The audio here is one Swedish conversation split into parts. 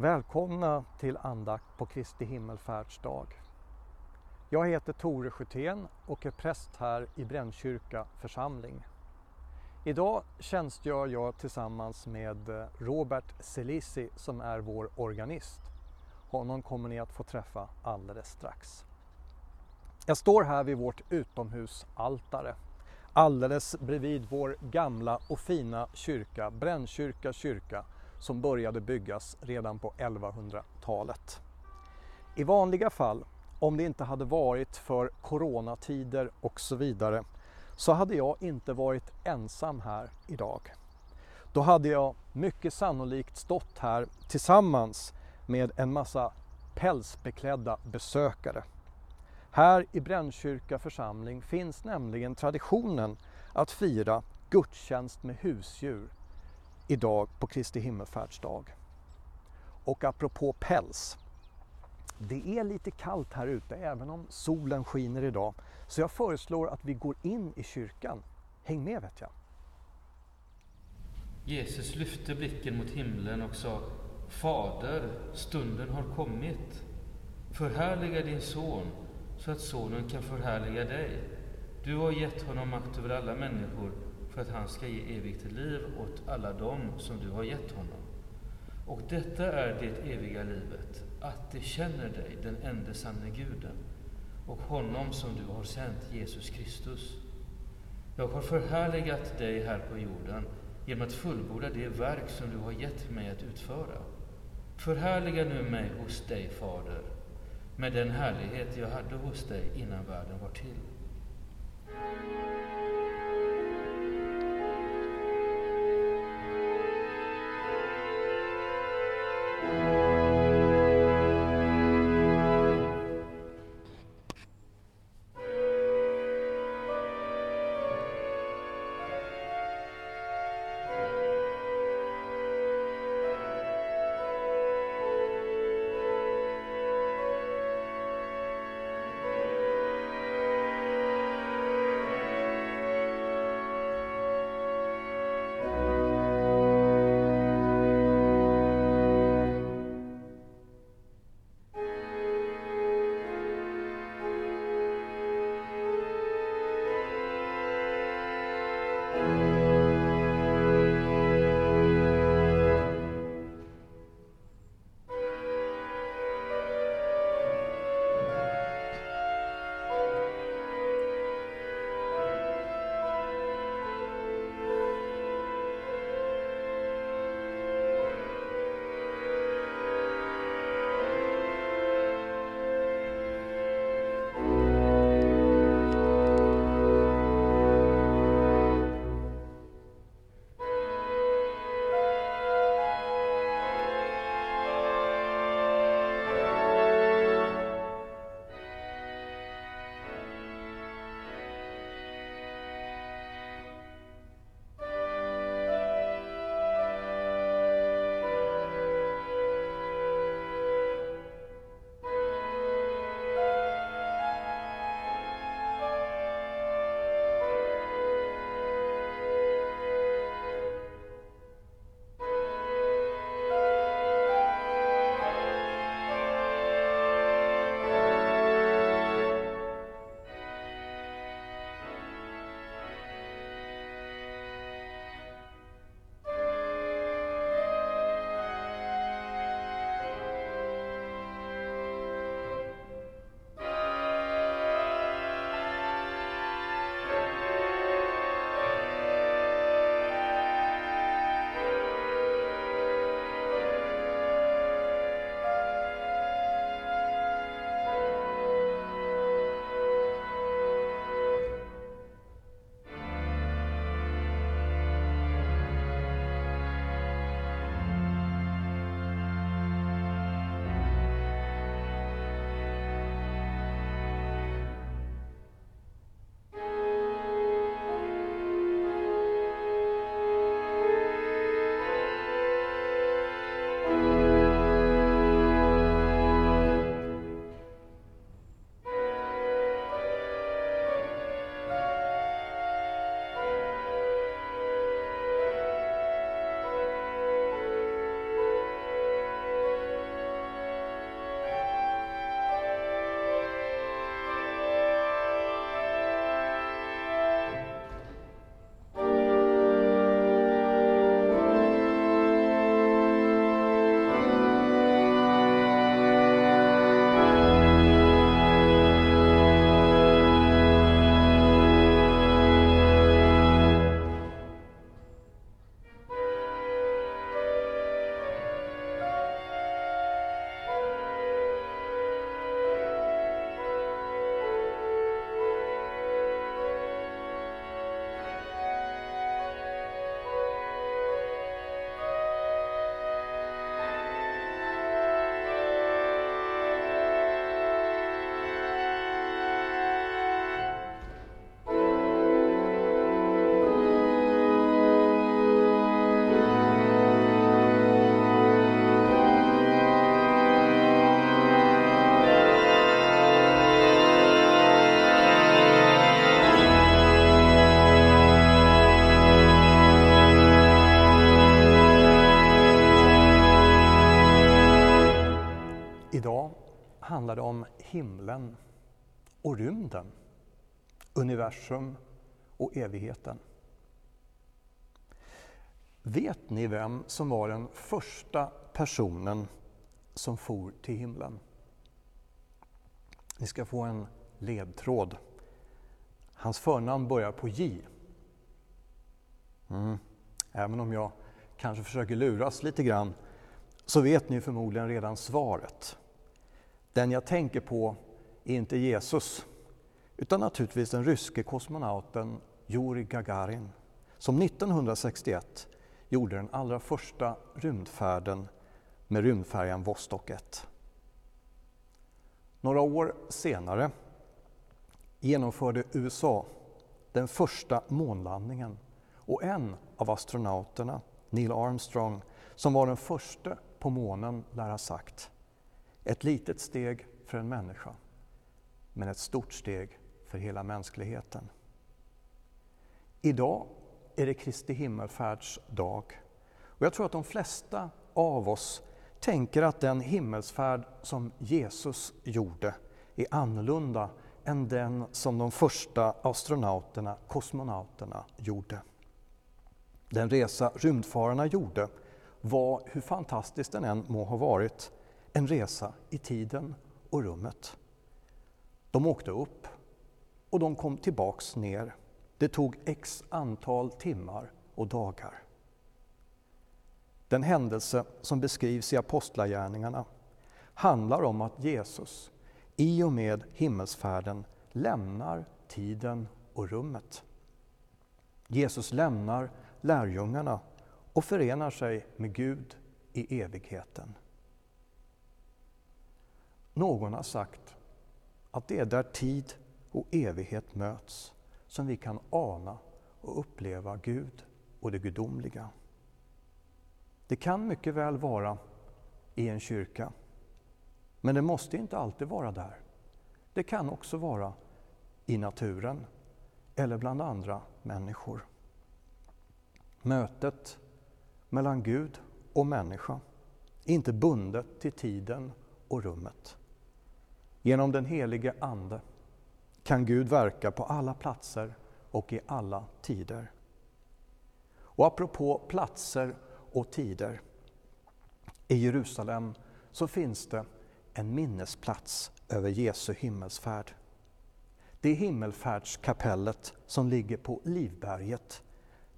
Välkomna till andakt på Kristi himmelfärdsdag. Jag heter Tore Sjötén och är präst här i Brännkyrka församling. Idag tjänstgör jag tillsammans med eh, Robert Selisi som är vår organist. Honom kommer ni att få träffa alldeles strax. Jag står här vid vårt utomhusaltare alldeles bredvid vår gamla och fina kyrka, Brännkyrka kyrka, som började byggas redan på 1100-talet. I vanliga fall, om det inte hade varit för coronatider och så vidare, så hade jag inte varit ensam här idag. Då hade jag mycket sannolikt stått här tillsammans med en massa pälsbeklädda besökare. Här i Brännkyrka församling finns nämligen traditionen att fira gudstjänst med husdjur idag på Kristi himmelfärdsdag. Och apropå päls. Det är lite kallt här ute även om solen skiner idag. Så jag föreslår att vi går in i kyrkan. Häng med vet jag. Jesus lyfte blicken mot himlen och sa Fader, stunden har kommit. Förhärliga din son så att sonen kan förhärliga dig. Du har gett honom makt över alla människor för att han ska ge evigt liv åt alla dem som du har gett honom. Och detta är det eviga livet, att de känner dig, den enda sanne guden, och honom som du har sänt, Jesus Kristus. Jag har förhärligat dig här på jorden genom att fullborda det verk som du har gett mig att utföra. Förhärliga nu mig hos dig, Fader, med den härlighet jag hade hos dig innan världen var till. Om himlen och rymden, universum och evigheten. Vet ni vem som var den första personen som for till himlen? Ni ska få en ledtråd. Hans förnamn börjar på J. Mm. Även om jag kanske försöker luras lite grann så vet ni förmodligen redan svaret. Den jag tänker på är inte Jesus utan naturligtvis den ryske kosmonauten Jurij Gagarin som 1961 gjorde den allra första rymdfärden med rymdfärjan Vostok 1. Några år senare genomförde USA den första månlandningen och en av astronauterna, Neil Armstrong, som var den första på månen, lär ha sagt ett litet steg för en människa, men ett stort steg för hela mänskligheten. Idag är det Kristi himmelfärdsdag och jag tror att de flesta av oss tänker att den himmelsfärd som Jesus gjorde är annorlunda än den som de första astronauterna, kosmonauterna, gjorde. Den resa rymdfararna gjorde var, hur fantastisk den än må ha varit, en resa i tiden och rummet. De åkte upp och de kom tillbaks ner. Det tog x antal timmar och dagar. Den händelse som beskrivs i Apostlagärningarna handlar om att Jesus i och med himmelsfärden lämnar tiden och rummet. Jesus lämnar lärjungarna och förenar sig med Gud i evigheten. Någon har sagt att det är där tid och evighet möts som vi kan ana och uppleva Gud och det gudomliga. Det kan mycket väl vara i en kyrka, men det måste inte alltid vara där. Det kan också vara i naturen eller bland andra människor. Mötet mellan Gud och människa är inte bundet till tiden och rummet. Genom den helige Ande kan Gud verka på alla platser och i alla tider. Och apropå platser och tider. I Jerusalem så finns det en minnesplats över Jesu himmelsfärd. Det är himmelfärdskapellet som ligger på Livberget,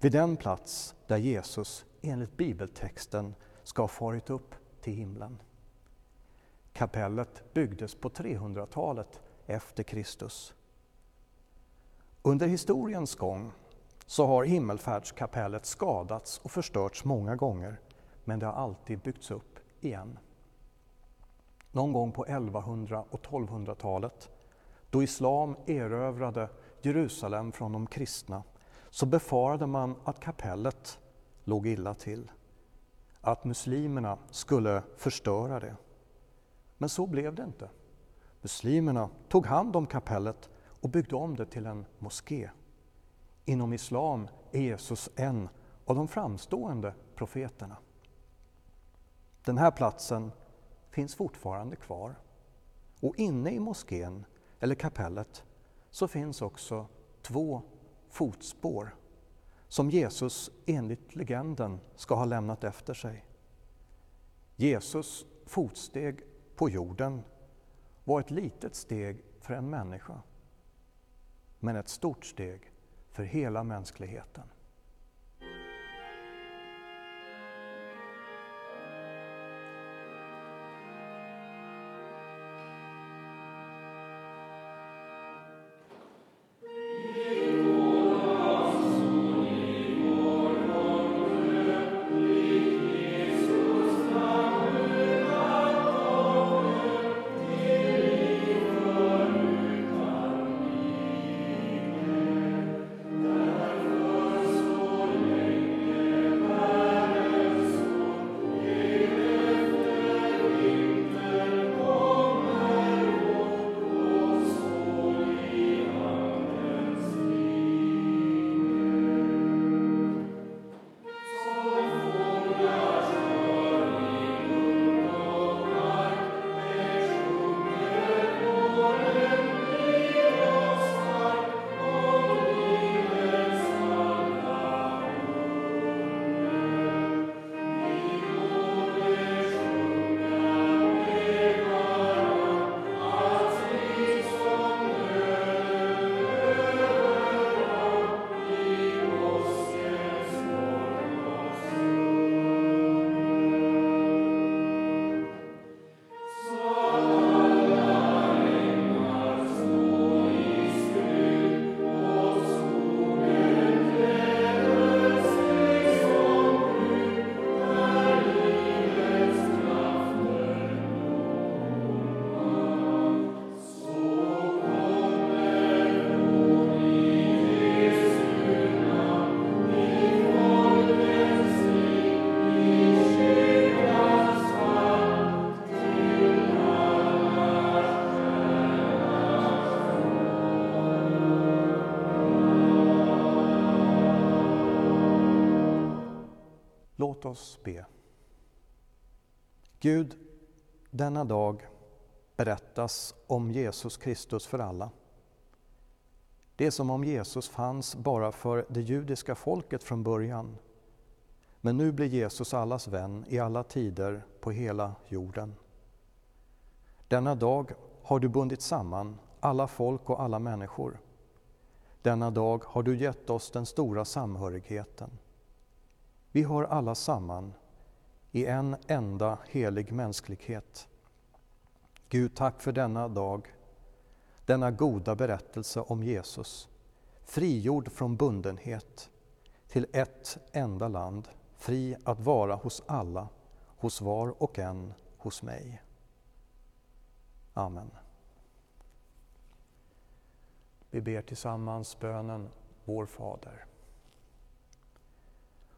vid den plats där Jesus enligt bibeltexten ska ha farit upp till himlen. Kapellet byggdes på 300-talet efter Kristus. Under historiens gång så har himmelfärdskapellet skadats och förstörts många gånger, men det har alltid byggts upp igen. Någon gång på 1100 och 1200-talet, då islam erövrade Jerusalem från de kristna, så befarade man att kapellet låg illa till, att muslimerna skulle förstöra det. Men så blev det inte. Muslimerna tog hand om kapellet och byggde om det till en moské. Inom islam är Jesus en av de framstående profeterna. Den här platsen finns fortfarande kvar. Och inne i moskén, eller kapellet, så finns också två fotspår som Jesus enligt legenden ska ha lämnat efter sig. Jesus fotsteg på jorden var ett litet steg för en människa, men ett stort steg för hela mänskligheten. Låt oss be. Gud, denna dag berättas om Jesus Kristus för alla. Det är som om Jesus fanns bara för det judiska folket från början. Men nu blir Jesus allas vän i alla tider på hela jorden. Denna dag har du bundit samman alla folk och alla människor. Denna dag har du gett oss den stora samhörigheten. Vi hör alla samman i en enda helig mänsklighet. Gud, tack för denna dag, denna goda berättelse om Jesus, frigjord från bundenhet till ett enda land, fri att vara hos alla, hos var och en, hos mig. Amen. Vi ber tillsammans bönen Vår Fader.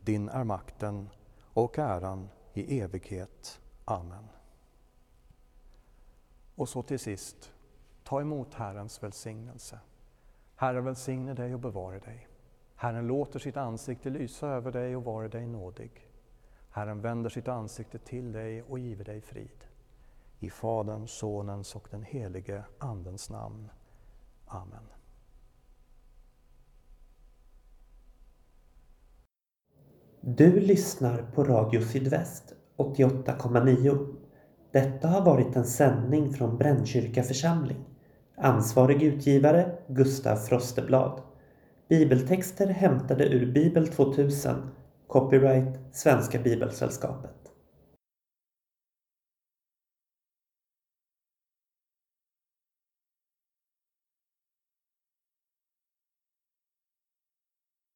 din är makten och äran i evighet. Amen. Och så till sist, ta emot Herrens välsignelse. Herren välsigne dig och bevare dig. Herren låter sitt ansikte lysa över dig och vare dig nådig. Herren vänder sitt ansikte till dig och giver dig frid. I Faderns, Sonens och den helige Andens namn. Amen. Du lyssnar på Radio Sydväst 88,9. Detta har varit en sändning från Brännkyrka församling. Ansvarig utgivare Gustav Frosteblad. Bibeltexter hämtade ur Bibel 2000. Copyright Svenska Bibelsällskapet.